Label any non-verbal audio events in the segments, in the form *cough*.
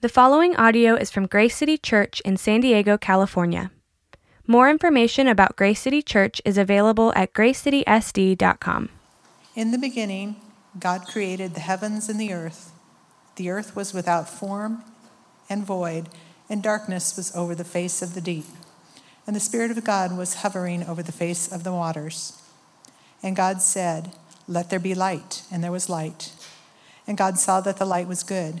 The following audio is from Grace City Church in San Diego, California. More information about Grace City Church is available at gracecitysd.com. In the beginning, God created the heavens and the earth. The earth was without form and void, and darkness was over the face of the deep. And the Spirit of God was hovering over the face of the waters. And God said, Let there be light, and there was light. And God saw that the light was good.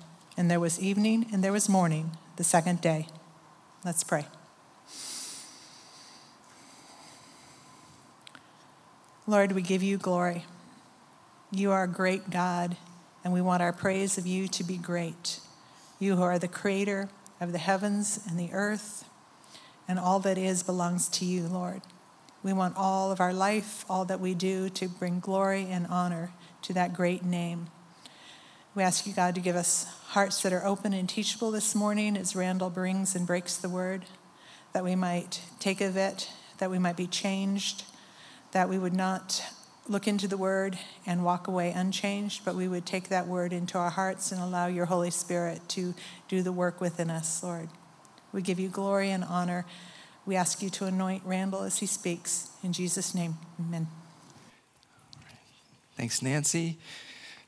And there was evening and there was morning, the second day. Let's pray. Lord, we give you glory. You are a great God, and we want our praise of you to be great. You who are the creator of the heavens and the earth, and all that is belongs to you, Lord. We want all of our life, all that we do, to bring glory and honor to that great name. We ask you, God, to give us hearts that are open and teachable this morning as Randall brings and breaks the word, that we might take of it, that we might be changed, that we would not look into the word and walk away unchanged, but we would take that word into our hearts and allow your Holy Spirit to do the work within us, Lord. We give you glory and honor. We ask you to anoint Randall as he speaks. In Jesus' name, amen. Thanks, Nancy.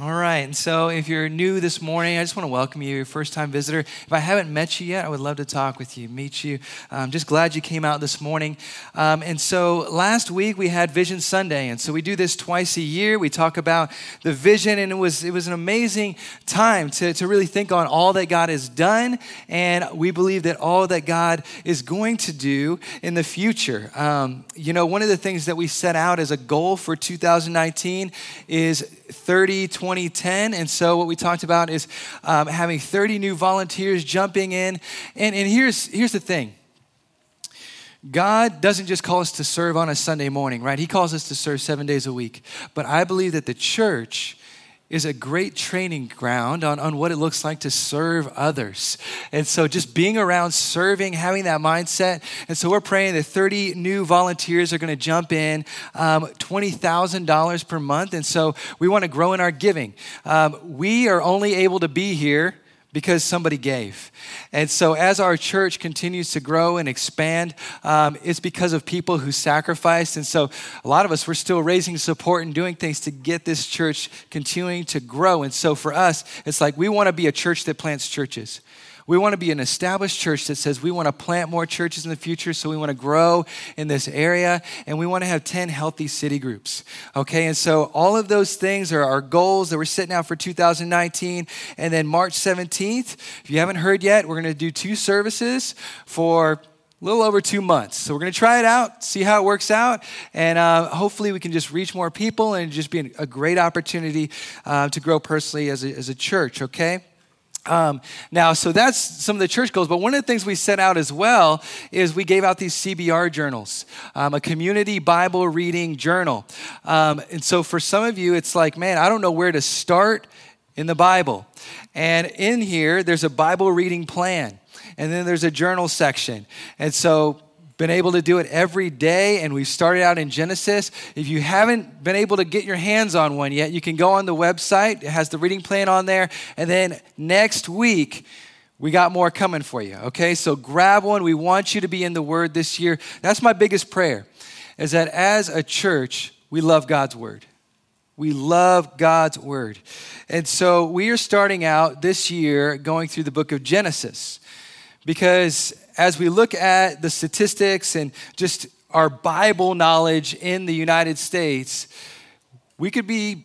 All right, and so if you're new this morning, I just want to welcome you, your first time visitor. If I haven't met you yet, I would love to talk with you, meet you. I'm just glad you came out this morning. Um, and so last week we had Vision Sunday, and so we do this twice a year. We talk about the vision, and it was it was an amazing time to, to really think on all that God has done, and we believe that all that God is going to do in the future. Um, you know, one of the things that we set out as a goal for 2019 is 30, 20, 10. And so what we talked about is um, having 30 new volunteers jumping in. And, and here's, here's the thing God doesn't just call us to serve on a Sunday morning, right? He calls us to serve seven days a week. But I believe that the church is a great training ground on, on what it looks like to serve others. And so just being around serving, having that mindset. And so we're praying that 30 new volunteers are going to jump in, um, $20,000 per month. And so we want to grow in our giving. Um, we are only able to be here because somebody gave. And so, as our church continues to grow and expand, um, it's because of people who sacrificed. And so, a lot of us, we're still raising support and doing things to get this church continuing to grow. And so, for us, it's like we want to be a church that plants churches. We want to be an established church that says we want to plant more churches in the future, so we want to grow in this area, and we want to have 10 healthy city groups. Okay, and so all of those things are our goals that we're setting out for 2019. And then March 17th, if you haven't heard yet, we're going to do two services for a little over two months. So we're going to try it out, see how it works out, and uh, hopefully we can just reach more people and just be a great opportunity uh, to grow personally as a, as a church, okay? Um, now, so that's some of the church goals, but one of the things we set out as well is we gave out these CBR journals, um, a community Bible reading journal. Um, and so for some of you, it's like, man, I don't know where to start in the Bible. And in here, there's a Bible reading plan, and then there's a journal section. And so been able to do it every day, and we've started out in Genesis. If you haven't been able to get your hands on one yet, you can go on the website. It has the reading plan on there. And then next week, we got more coming for you, okay? So grab one. We want you to be in the Word this year. That's my biggest prayer, is that as a church, we love God's Word. We love God's Word. And so we are starting out this year going through the book of Genesis because as we look at the statistics and just our Bible knowledge in the United States, we could be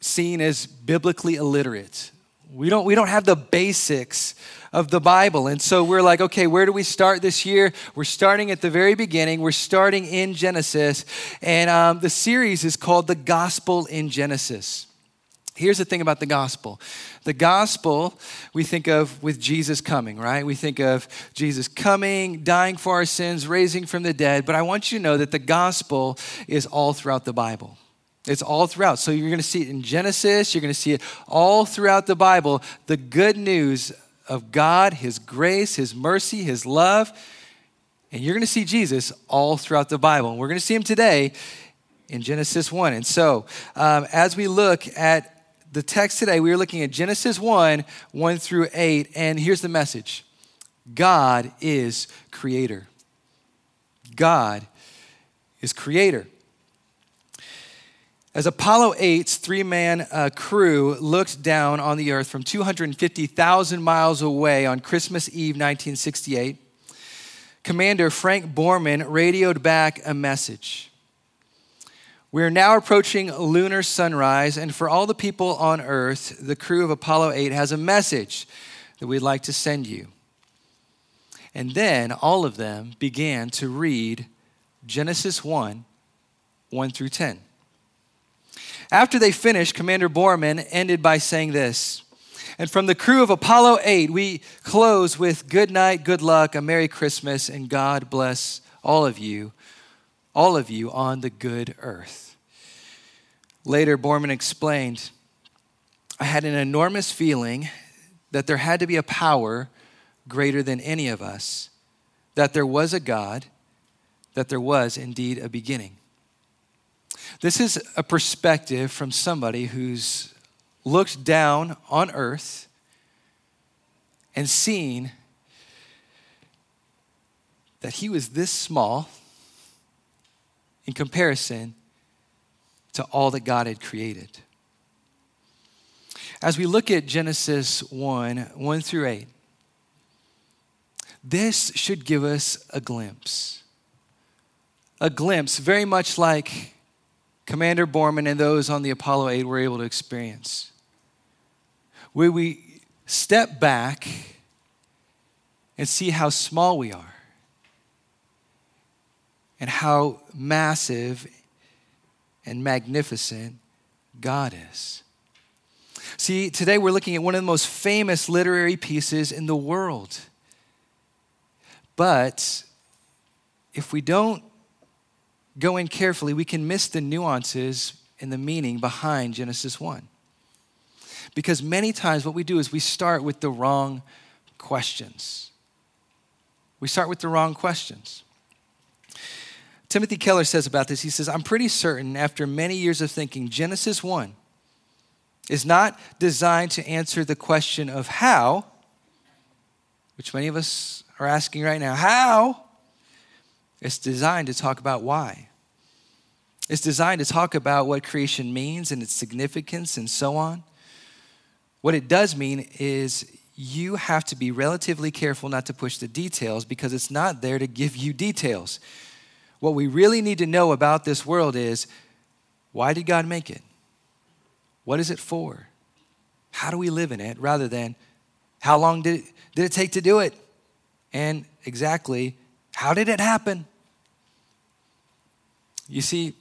seen as biblically illiterate. We don't, we don't have the basics of the Bible. And so we're like, okay, where do we start this year? We're starting at the very beginning. We're starting in Genesis. And um, the series is called The Gospel in Genesis. Here's the thing about the gospel. The gospel, we think of with Jesus coming, right? We think of Jesus coming, dying for our sins, raising from the dead. But I want you to know that the gospel is all throughout the Bible. It's all throughout. So you're going to see it in Genesis, you're going to see it all throughout the Bible. The good news of God, His grace, His mercy, His love. And you're going to see Jesus all throughout the Bible. And we're going to see Him today in Genesis 1. And so, um, as we look at the text today, we are looking at Genesis 1 1 through 8. And here's the message God is creator. God is creator. As Apollo 8's three man uh, crew looked down on the earth from 250,000 miles away on Christmas Eve 1968, Commander Frank Borman radioed back a message. We are now approaching lunar sunrise, and for all the people on Earth, the crew of Apollo 8 has a message that we'd like to send you. And then all of them began to read Genesis 1 1 through 10. After they finished, Commander Borman ended by saying this. And from the crew of Apollo 8, we close with good night, good luck, a Merry Christmas, and God bless all of you, all of you on the good earth. Later, Borman explained I had an enormous feeling that there had to be a power greater than any of us, that there was a God, that there was indeed a beginning. This is a perspective from somebody who's looked down on earth and seen that he was this small in comparison to all that God had created. As we look at Genesis 1 1 through 8, this should give us a glimpse. A glimpse, very much like Commander Borman and those on the Apollo 8 were able to experience. Where we step back and see how small we are and how massive and magnificent God is. See, today we're looking at one of the most famous literary pieces in the world. But if we don't go in carefully, we can miss the nuances and the meaning behind Genesis 1. Because many times what we do is we start with the wrong questions. We start with the wrong questions. Timothy Keller says about this, he says, I'm pretty certain after many years of thinking, Genesis 1 is not designed to answer the question of how, which many of us are asking right now. How? It's designed to talk about why. It's designed to talk about what creation means and its significance and so on. What it does mean is you have to be relatively careful not to push the details because it's not there to give you details. What we really need to know about this world is why did God make it? What is it for? How do we live in it rather than how long did it, did it take to do it? And exactly how did it happen? You see,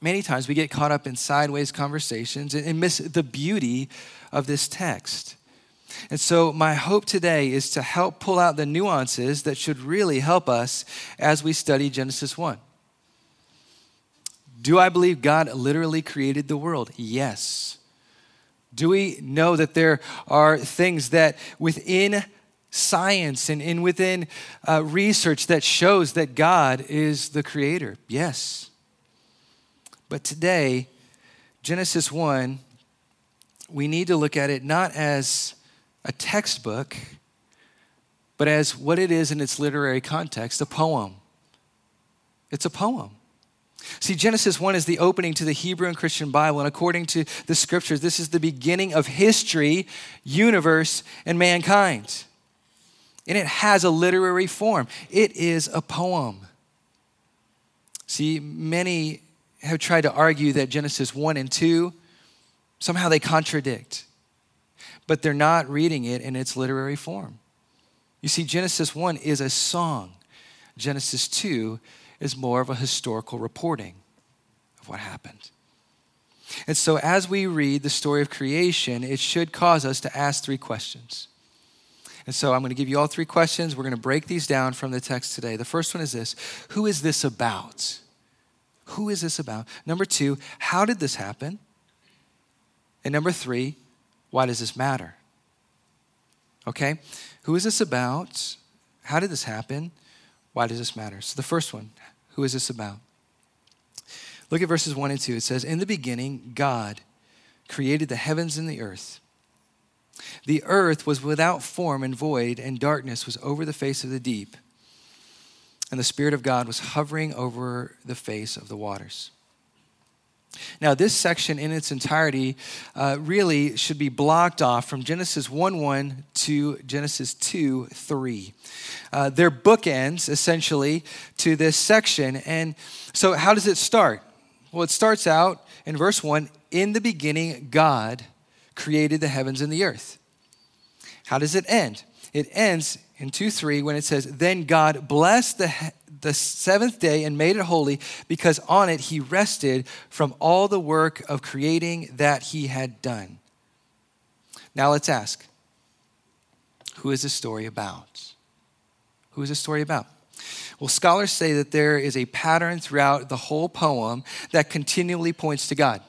many times we get caught up in sideways conversations and miss the beauty of this text. And so, my hope today is to help pull out the nuances that should really help us as we study Genesis 1. Do I believe God literally created the world? Yes. Do we know that there are things that within science and, and within uh, research that shows that God is the creator. Yes. But today, Genesis 1, we need to look at it not as a textbook, but as what it is in its literary context a poem. It's a poem. See, Genesis 1 is the opening to the Hebrew and Christian Bible, and according to the scriptures, this is the beginning of history, universe, and mankind and it has a literary form. It is a poem. See, many have tried to argue that Genesis 1 and 2 somehow they contradict, but they're not reading it in its literary form. You see, Genesis 1 is a song, Genesis 2 is more of a historical reporting of what happened. And so, as we read the story of creation, it should cause us to ask three questions. And so, I'm going to give you all three questions. We're going to break these down from the text today. The first one is this Who is this about? Who is this about? Number two, how did this happen? And number three, why does this matter? Okay? Who is this about? How did this happen? Why does this matter? So, the first one, who is this about? Look at verses 1 and 2. It says, In the beginning, God created the heavens and the earth. The earth was without form and void, and darkness was over the face of the deep. And the Spirit of God was hovering over the face of the waters. Now, this section in its entirety uh, really should be blocked off from Genesis 1 1 to Genesis 2 3. Uh, they're bookends, essentially, to this section. And so, how does it start? Well, it starts out in verse 1 In the beginning, God created the heavens and the earth. How does it end? It ends in 2 3 when it says, Then God blessed the, the seventh day and made it holy because on it he rested from all the work of creating that he had done. Now let's ask who is this story about? Who is this story about? Well, scholars say that there is a pattern throughout the whole poem that continually points to God.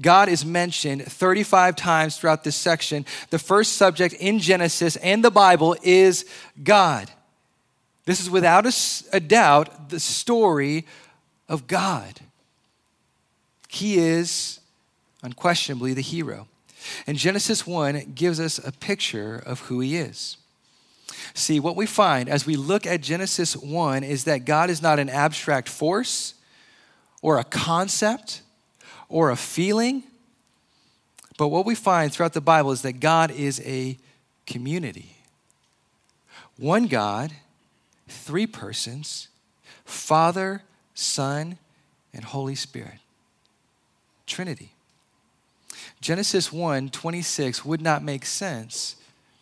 God is mentioned 35 times throughout this section. The first subject in Genesis and the Bible is God. This is without a, a doubt the story of God. He is unquestionably the hero. And Genesis 1 gives us a picture of who he is. See, what we find as we look at Genesis 1 is that God is not an abstract force or a concept or a feeling, but what we find throughout the Bible is that God is a community. One God, three persons Father, Son, and Holy Spirit. Trinity. Genesis 1 26 would not make sense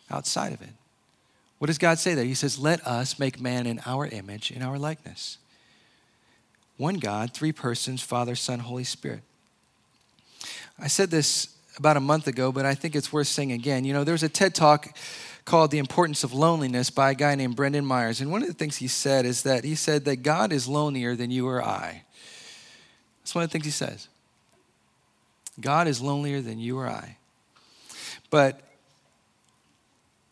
outside of it. What does God say there? He says, Let us make man in our image, in our likeness. One God, three persons Father, Son, Holy Spirit. I said this about a month ago, but I think it's worth saying again. You know, there's a TED talk called The Importance of Loneliness by a guy named Brendan Myers. And one of the things he said is that he said that God is lonelier than you or I. That's one of the things he says. God is lonelier than you or I. But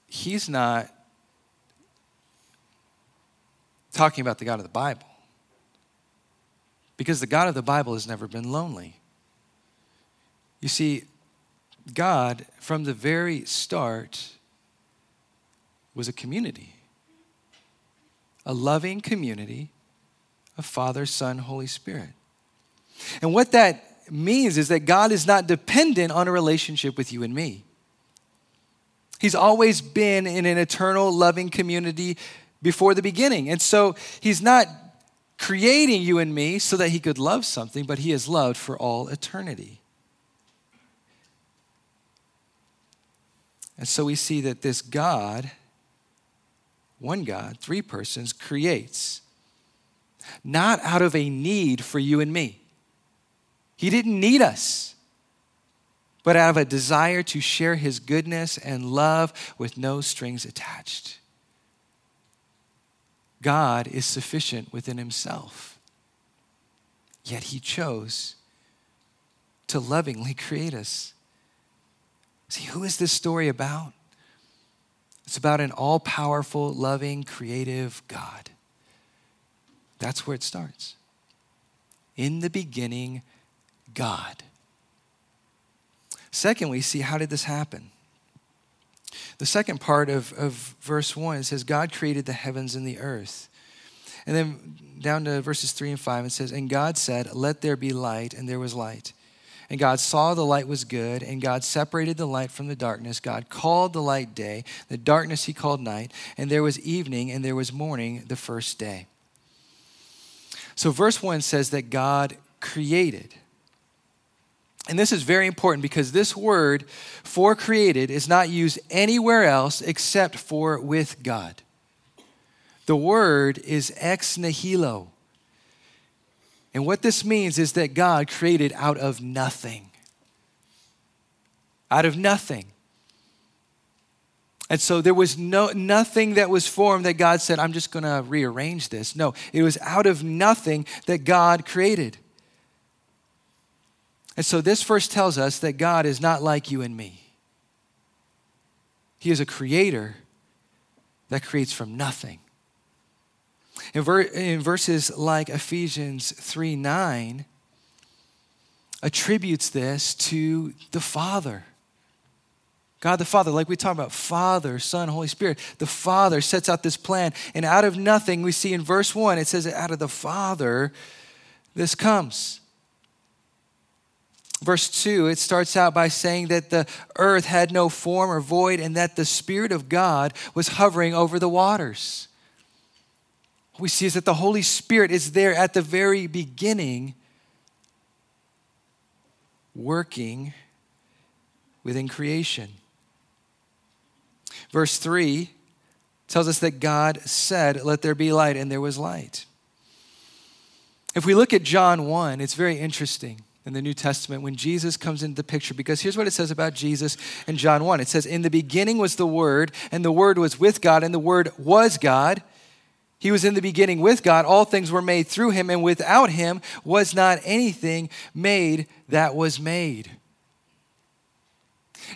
he's not talking about the God of the Bible. Because the God of the Bible has never been lonely. You see, God, from the very start, was a community, a loving community of Father, Son, Holy Spirit. And what that means is that God is not dependent on a relationship with you and me. He's always been in an eternal, loving community before the beginning. And so he's not creating you and me so that he could love something, but he has loved for all eternity. And so we see that this God, one God, three persons, creates not out of a need for you and me. He didn't need us, but out of a desire to share his goodness and love with no strings attached. God is sufficient within himself. Yet he chose to lovingly create us. See, who is this story about? It's about an all powerful, loving, creative God. That's where it starts. In the beginning, God. Second, we see how did this happen? The second part of, of verse 1 it says, God created the heavens and the earth. And then down to verses 3 and 5, it says, And God said, Let there be light, and there was light. And God saw the light was good, and God separated the light from the darkness. God called the light day, the darkness he called night, and there was evening, and there was morning the first day. So, verse 1 says that God created. And this is very important because this word for created is not used anywhere else except for with God. The word is ex nihilo. And what this means is that God created out of nothing. Out of nothing. And so there was no nothing that was formed that God said, I'm just going to rearrange this. No, it was out of nothing that God created. And so this verse tells us that God is not like you and me. He is a creator that creates from nothing. In, ver- in verses like Ephesians 3 9, attributes this to the Father. God the Father, like we talk about, Father, Son, Holy Spirit, the Father sets out this plan. And out of nothing, we see in verse 1, it says, out of the Father, this comes. Verse 2, it starts out by saying that the earth had no form or void and that the Spirit of God was hovering over the waters. We see is that the Holy Spirit is there at the very beginning, working within creation. Verse 3 tells us that God said, Let there be light, and there was light. If we look at John 1, it's very interesting in the New Testament when Jesus comes into the picture because here's what it says about Jesus in John 1. It says, In the beginning was the Word, and the Word was with God, and the Word was God. He was in the beginning with God. All things were made through him, and without him was not anything made that was made.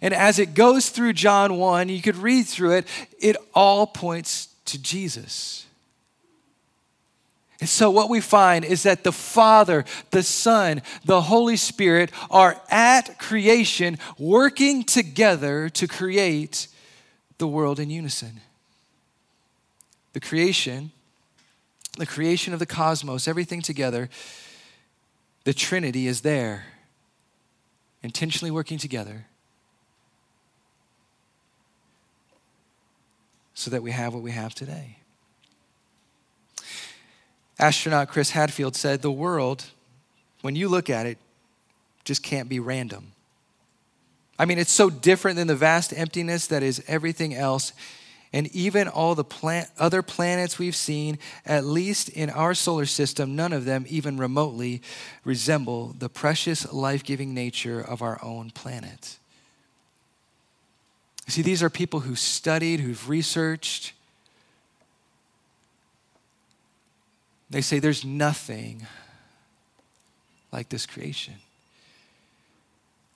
And as it goes through John 1, you could read through it, it all points to Jesus. And so, what we find is that the Father, the Son, the Holy Spirit are at creation working together to create the world in unison. The creation, the creation of the cosmos, everything together, the Trinity is there, intentionally working together so that we have what we have today. Astronaut Chris Hadfield said, The world, when you look at it, just can't be random. I mean, it's so different than the vast emptiness that is everything else. And even all the other planets we've seen, at least in our solar system, none of them even remotely resemble the precious life giving nature of our own planet. See, these are people who studied, who've researched. They say there's nothing like this creation.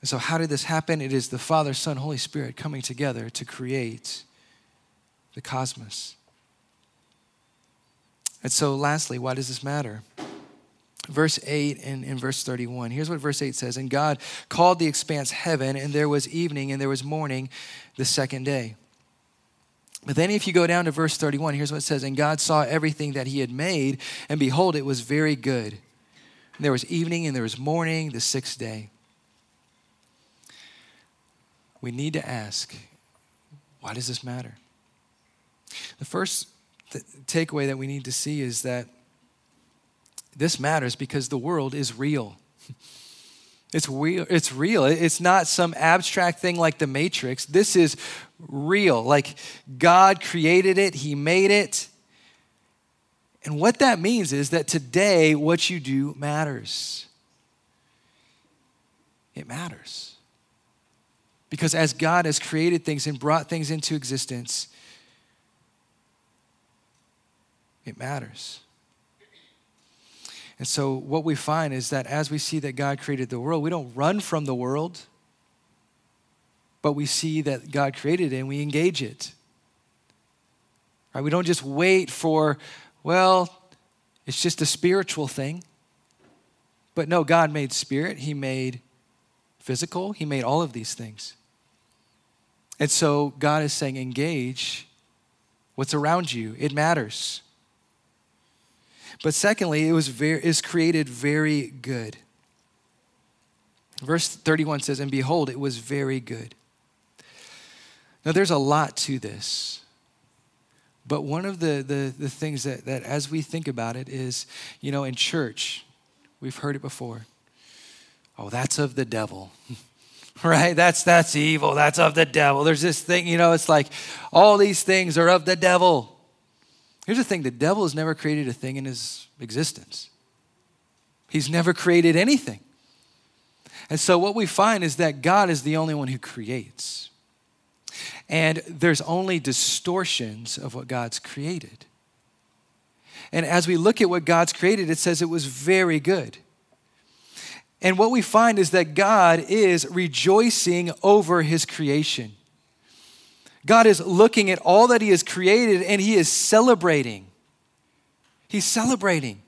And so, how did this happen? It is the Father, Son, Holy Spirit coming together to create the cosmos. And so, lastly, why does this matter? verse 8 and in verse 31. Here's what verse 8 says And God called the expanse heaven, and there was evening, and there was morning the second day. But then, if you go down to verse 31, here's what it says And God saw everything that he had made, and behold, it was very good. And there was evening, and there was morning the sixth day. We need to ask, why does this matter? The first th- takeaway that we need to see is that this matters because the world is real. *laughs* It's real. It's real. It's not some abstract thing like the Matrix. This is real. Like God created it, He made it. And what that means is that today, what you do matters. It matters. Because as God has created things and brought things into existence, it matters. And so, what we find is that as we see that God created the world, we don't run from the world, but we see that God created it and we engage it. Right? We don't just wait for, well, it's just a spiritual thing. But no, God made spirit, He made physical, He made all of these things. And so, God is saying, engage what's around you, it matters. But secondly, it was very, is created very good. Verse 31 says, And behold, it was very good. Now, there's a lot to this. But one of the, the, the things that, that, as we think about it, is, you know, in church, we've heard it before. Oh, that's of the devil. *laughs* right? That's that's evil. That's of the devil. There's this thing, you know, it's like all these things are of the devil. Here's the thing the devil has never created a thing in his existence. He's never created anything. And so what we find is that God is the only one who creates. And there's only distortions of what God's created. And as we look at what God's created, it says it was very good. And what we find is that God is rejoicing over his creation. God is looking at all that he has created and he is celebrating. He's celebrating.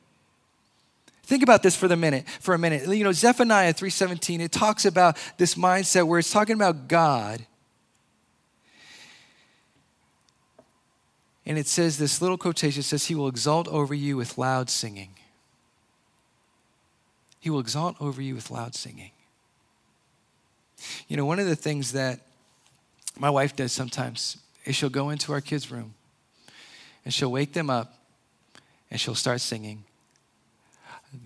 Think about this for the minute, for a minute. You know, Zephaniah 3:17, it talks about this mindset where it's talking about God. And it says this little quotation says, He will exalt over you with loud singing. He will exalt over you with loud singing. You know, one of the things that my wife does sometimes is she'll go into our kids' room and she'll wake them up and she'll start singing.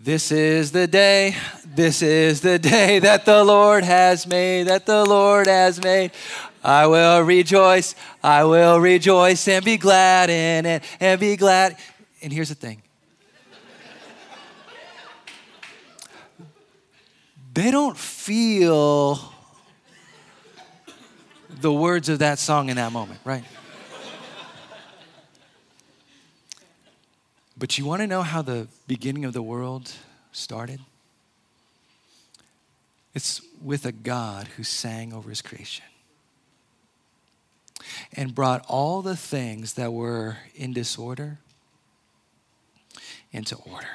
This is the day, this is the day that the Lord has made, that the Lord has made. I will rejoice, I will rejoice and be glad in it, and be glad. And here's the thing they don't feel the words of that song in that moment, right? But you want to know how the beginning of the world started? It's with a God who sang over his creation and brought all the things that were in disorder into order.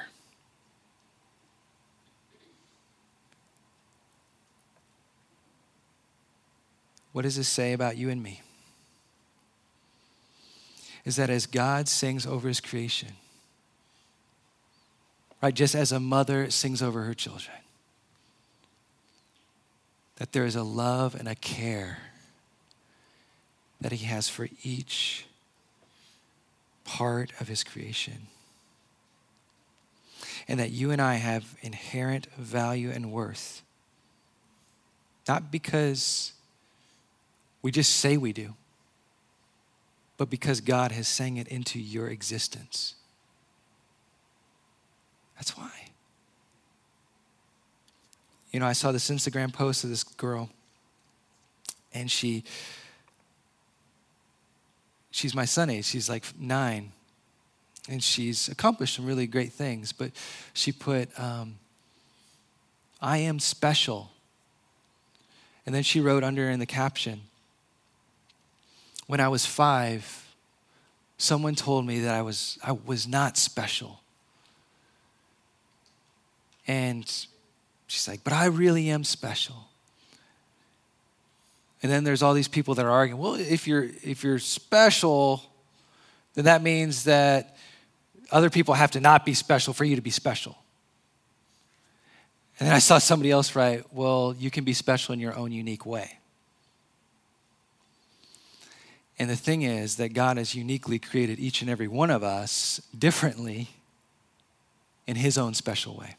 What does this say about you and me? Is that as God sings over his creation, right, just as a mother sings over her children, that there is a love and a care that he has for each part of his creation. And that you and I have inherent value and worth. Not because we just say we do, but because God has sang it into your existence. That's why. You know, I saw this Instagram post of this girl, and she, she's my son age. She's like nine, and she's accomplished some really great things. But she put, um, "I am special," and then she wrote under in the caption, when I was five, someone told me that I was, I was not special. And she's like, but I really am special. And then there's all these people that are arguing, well, if you're if you're special, then that means that other people have to not be special for you to be special. And then I saw somebody else write, well, you can be special in your own unique way. And the thing is that God has uniquely created each and every one of us differently in His own special way.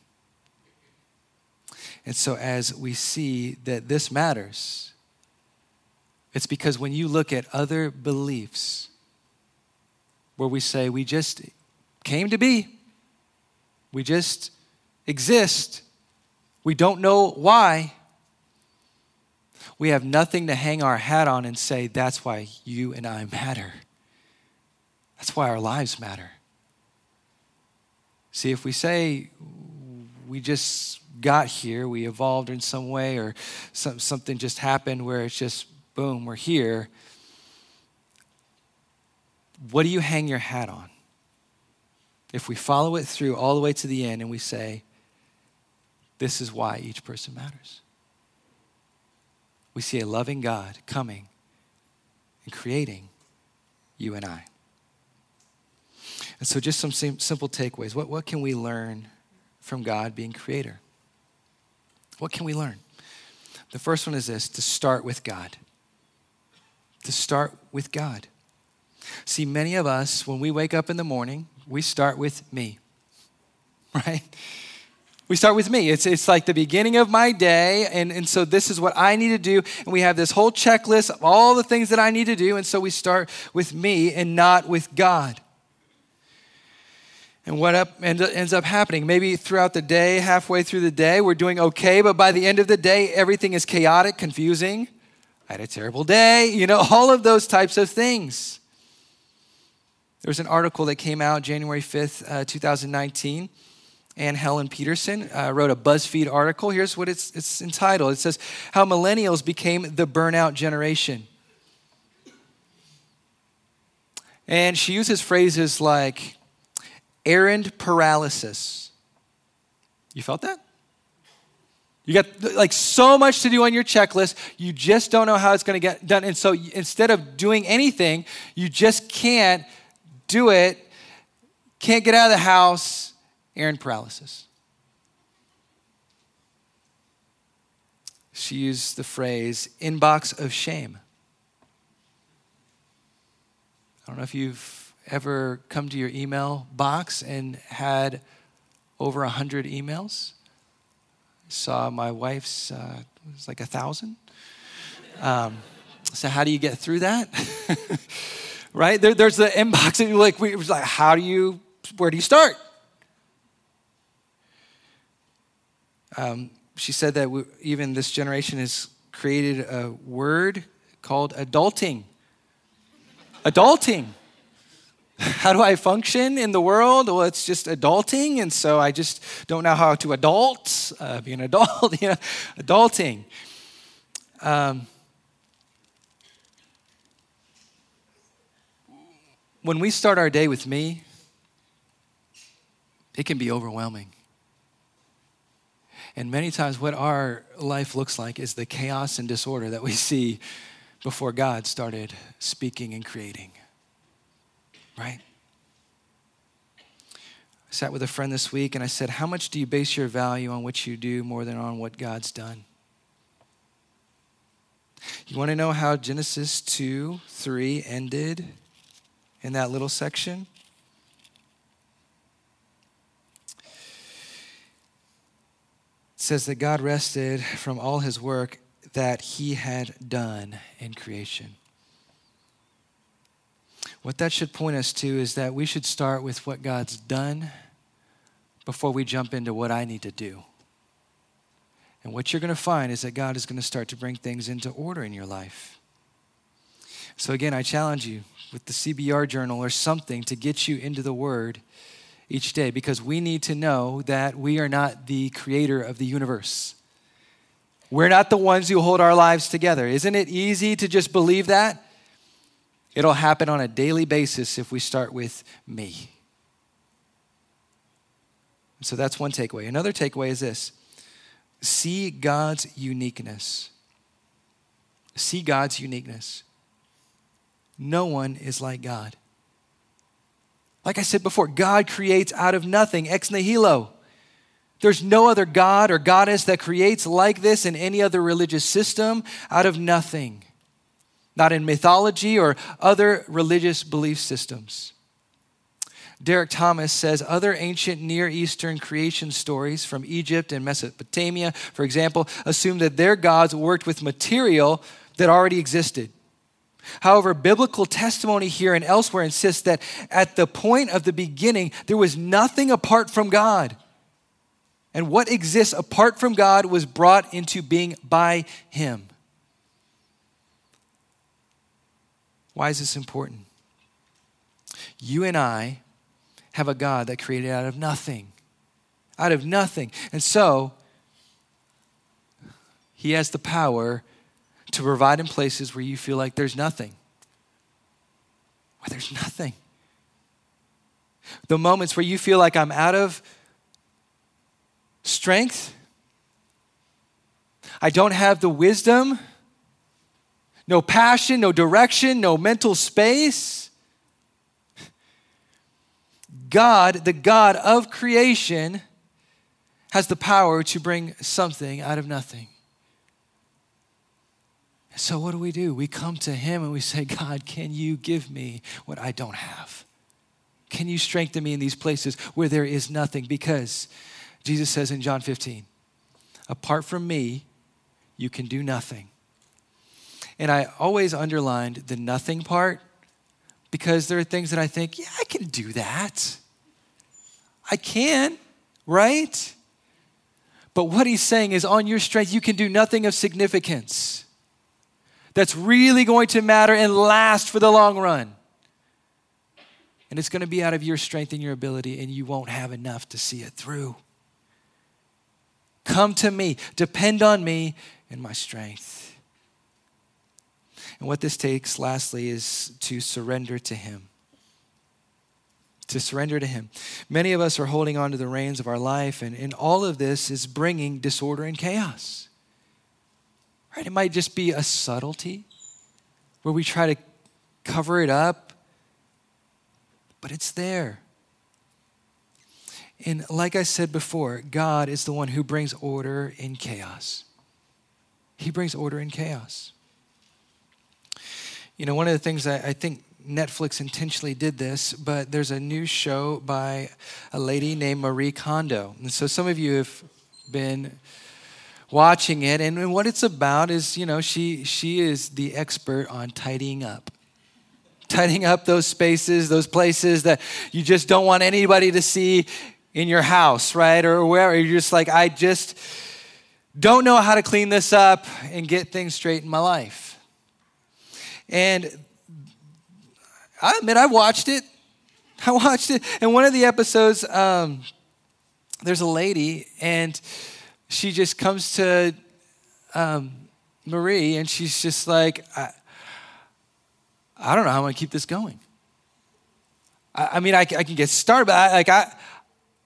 And so, as we see that this matters, it's because when you look at other beliefs where we say we just came to be, we just exist, we don't know why, we have nothing to hang our hat on and say, that's why you and I matter. That's why our lives matter. See, if we say we just got here, we evolved in some way, or some, something just happened where it's just boom, we're here, what do you hang your hat on? If we follow it through all the way to the end and we say, this is why each person matters we see a loving God coming and creating you and I. And so, just some simple takeaways. What, what can we learn from God being creator? What can we learn? The first one is this to start with God. To start with God. See, many of us, when we wake up in the morning, we start with me, *laughs* right? We start with me. It's, it's like the beginning of my day. And, and so this is what I need to do. And we have this whole checklist of all the things that I need to do. And so we start with me and not with God. And what up, ends up happening? Maybe throughout the day, halfway through the day, we're doing okay, but by the end of the day, everything is chaotic, confusing. I had a terrible day, you know, *laughs* all of those types of things. There was an article that came out January 5th, uh, 2019. Anne Helen Petersen uh, wrote a BuzzFeed article. Here's what it's, it's entitled it says, How Millennials Became the Burnout Generation. And she uses phrases like errand paralysis. You felt that? You got like so much to do on your checklist, you just don't know how it's going to get done. And so instead of doing anything, you just can't do it, can't get out of the house, errand paralysis. She used the phrase inbox of shame. I don't know if you've ever come to your email box and had over a hundred emails. Saw my wife's uh, it was like a thousand. Um, so how do you get through that? *laughs* right? There, there's the inbox, and like we was like, how do you? Where do you start? Um, she said that we, even this generation has created a word called adulting adulting. *laughs* How do I function in the world? Well, it's just adulting, and so I just don't know how to adult, uh, be an adult, *laughs* you know, adulting. Um, when we start our day with me, it can be overwhelming. And many times, what our life looks like is the chaos and disorder that we *laughs* see before God started speaking and creating. Right? I sat with a friend this week and I said, How much do you base your value on what you do more than on what God's done? You want to know how Genesis 2 3 ended in that little section? Says that God rested from all his work that he had done in creation. What that should point us to is that we should start with what God's done before we jump into what I need to do. And what you're going to find is that God is going to start to bring things into order in your life. So, again, I challenge you with the CBR journal or something to get you into the Word each day because we need to know that we are not the creator of the universe. We're not the ones who hold our lives together. Isn't it easy to just believe that? It'll happen on a daily basis if we start with me. So that's one takeaway. Another takeaway is this see God's uniqueness. See God's uniqueness. No one is like God. Like I said before, God creates out of nothing, ex nihilo. There's no other God or goddess that creates like this in any other religious system out of nothing, not in mythology or other religious belief systems. Derek Thomas says other ancient Near Eastern creation stories from Egypt and Mesopotamia, for example, assume that their gods worked with material that already existed. However, biblical testimony here and elsewhere insists that at the point of the beginning, there was nothing apart from God and what exists apart from God was brought into being by Him. Why is this important? You and I have a God that created out of nothing. Out of nothing. And so, He has the power to provide in places where you feel like there's nothing. Where there's nothing. The moments where you feel like I'm out of strength. I don't have the wisdom, no passion, no direction, no mental space. God, the God of creation, has the power to bring something out of nothing. So, what do we do? We come to Him and we say, God, can you give me what I don't have? Can you strengthen me in these places where there is nothing? Because Jesus says in John 15, apart from me, you can do nothing. And I always underlined the nothing part because there are things that I think, yeah, I can do that. I can, right? But what he's saying is, on your strength, you can do nothing of significance that's really going to matter and last for the long run. And it's going to be out of your strength and your ability, and you won't have enough to see it through. Come to me, depend on me and my strength. And what this takes, lastly, is to surrender to Him. To surrender to Him. Many of us are holding on to the reins of our life, and, and all of this is bringing disorder and chaos. Right? It might just be a subtlety where we try to cover it up, but it's there. And like I said before, God is the one who brings order in chaos. He brings order in chaos. You know, one of the things I, I think Netflix intentionally did this, but there's a new show by a lady named Marie Kondo. And so some of you have been watching it, and what it's about is, you know, she, she is the expert on tidying up. Tidying up those spaces, those places that you just don't want anybody to see in your house, right? Or wherever. You're just like, I just don't know how to clean this up and get things straight in my life. And I admit, I watched it. I *laughs* watched it. And one of the episodes, um, there's a lady, and she just comes to um, Marie, and she's just like, I, I don't know how I'm going to keep this going. I, I mean, I, I, can get started, but I, like I,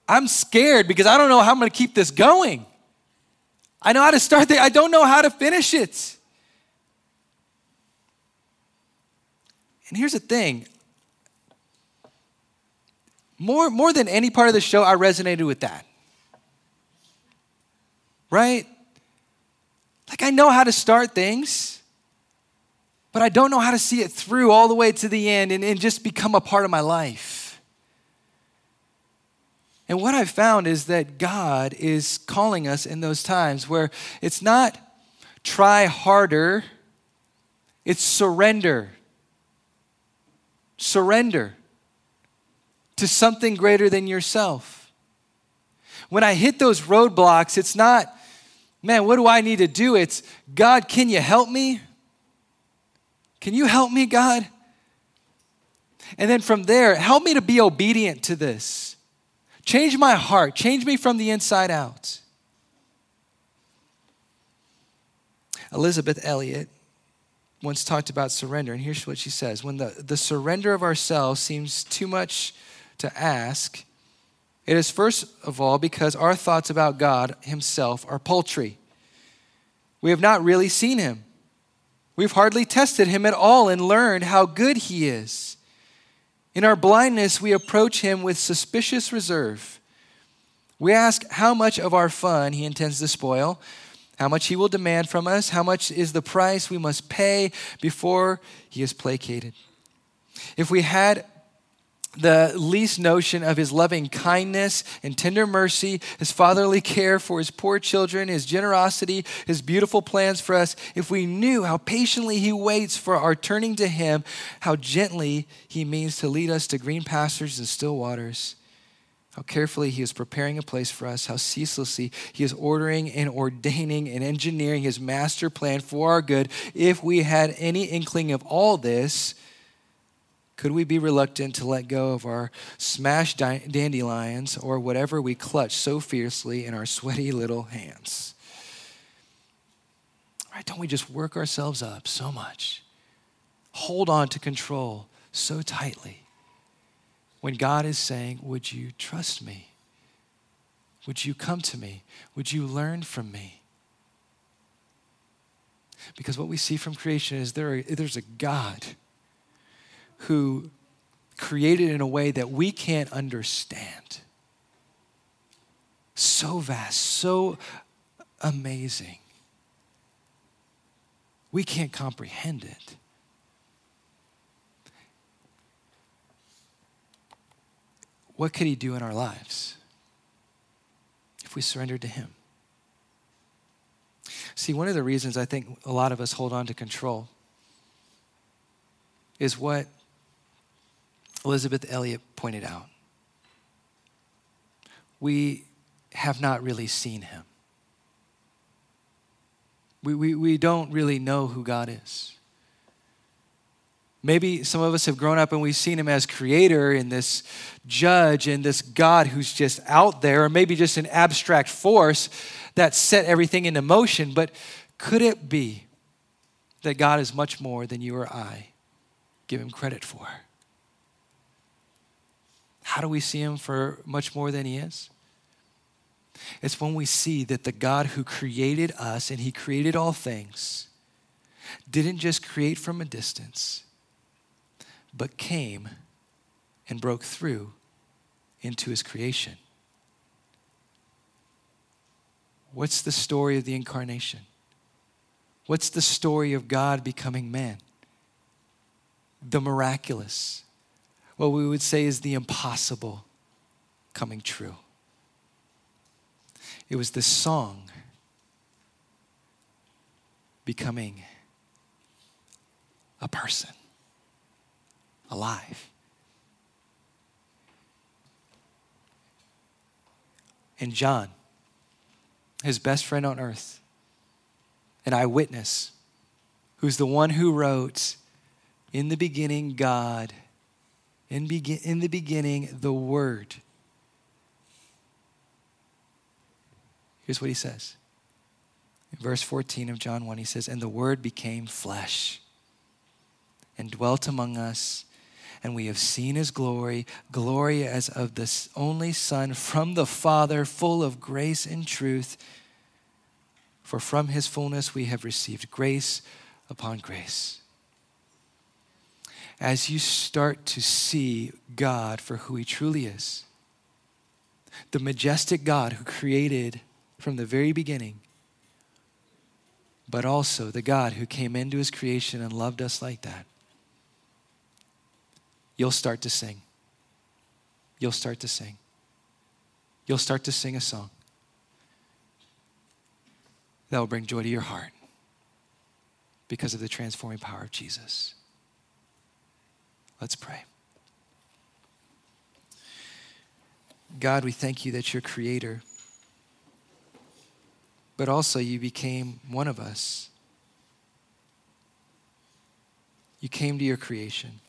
I'm scared because I don't know how I'm going to keep this going. I know how to start it, I don't know how to finish it. And here's the thing more, more than any part of the show, I resonated with that. Right? Like, I know how to start things, but I don't know how to see it through all the way to the end and, and just become a part of my life. And what I've found is that God is calling us in those times where it's not try harder, it's surrender. Surrender to something greater than yourself. When I hit those roadblocks, it's not, man, what do I need to do? It's, God, can you help me? Can you help me, God? And then from there, help me to be obedient to this. Change my heart. Change me from the inside out. Elisabeth Elliot once talked about surrender, and here's what she says When the, the surrender of ourselves seems too much to ask, it is first of all because our thoughts about God Himself are paltry. We have not really seen Him. We've hardly tested Him at all and learned how good He is. In our blindness, we approach him with suspicious reserve. We ask how much of our fun he intends to spoil, how much he will demand from us, how much is the price we must pay before he is placated. If we had the least notion of his loving kindness and tender mercy, his fatherly care for his poor children, his generosity, his beautiful plans for us, if we knew how patiently he waits for our turning to him, how gently he means to lead us to green pastures and still waters, how carefully he is preparing a place for us, how ceaselessly he is ordering and ordaining and engineering his master plan for our good, if we had any inkling of all this, could we be reluctant to let go of our smashed dandelions or whatever we clutch so fiercely in our sweaty little hands? Right? Don't we just work ourselves up so much? Hold on to control so tightly when God is saying, Would you trust me? Would you come to me? Would you learn from me? Because what we see from creation is there, there's a God who created in a way that we can't understand. So vast, so amazing. We can't comprehend it. What could He do in our lives if we surrendered to Him? See, one of the reasons I think a lot of us hold on to control is what Elisabeth Elliot pointed out. we have not really seen him. We, we, we don't really know who God is. Maybe some of us have grown up and we've seen him as creator and this judge and this God who's just out there, or maybe just an abstract force that set everything into motion. But could it be that God is much more than you or I give him credit for? How do we see him for much more than he is? It's when we see that the God who created us and he created all things didn't just create from a distance but came and broke through into his creation. What's the story of the incarnation? What's the story of God becoming man? The miraculous. What we would say is the impossible coming true. It was the song becoming a person alive. And John, his best friend on earth, an eyewitness, who's the one who wrote, In the beginning, God, in, be- in the beginning, the Word. Here's what he says. In verse 14 of John 1, he says, And the Word became flesh and dwelt among us and we have seen his glory, glory as of the only Son from the Father, full of grace and truth. For from his fullness we have received grace upon grace. As you start to see God for who he truly is, the majestic God who created from the very beginning, but also the God who came into his creation and loved us like that you'll start to sing. You'll start to sing. You'll start to sing a song that will bring joy to your heart because of the transforming power of Jesus. Let's pray. God, we thank you that you're creator, but also you became one of us. You came to your creation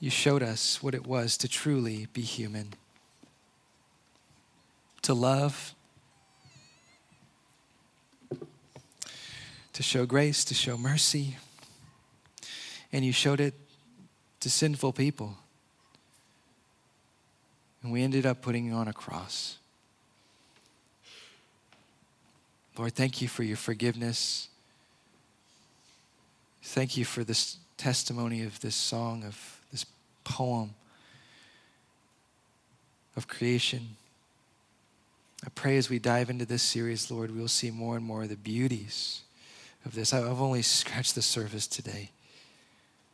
you showed us what it was to truly be human, to love, to show grace, to show mercy. And you showed it to sinful people. And we ended up putting you on a cross. Lord, thank you for your forgiveness. Thank you for this testimony of this song of this poem of creation. I pray as we dive into this series, Lord, we'll see more and more of the beauties of this. I've only scratched the surface today.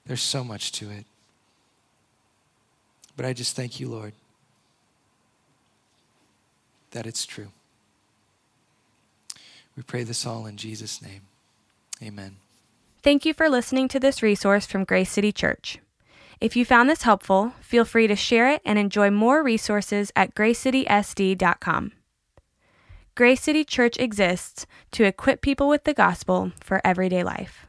There's so much to it. But I just thank you, Lord, that it's true. We pray this all in Jesus' name. Amen. Thank you for listening to this resource from Grace City Church. If you found this helpful, feel free to share it and enjoy more resources at gracecitysd.com. Grace City Church exists to equip people with the gospel for everyday life.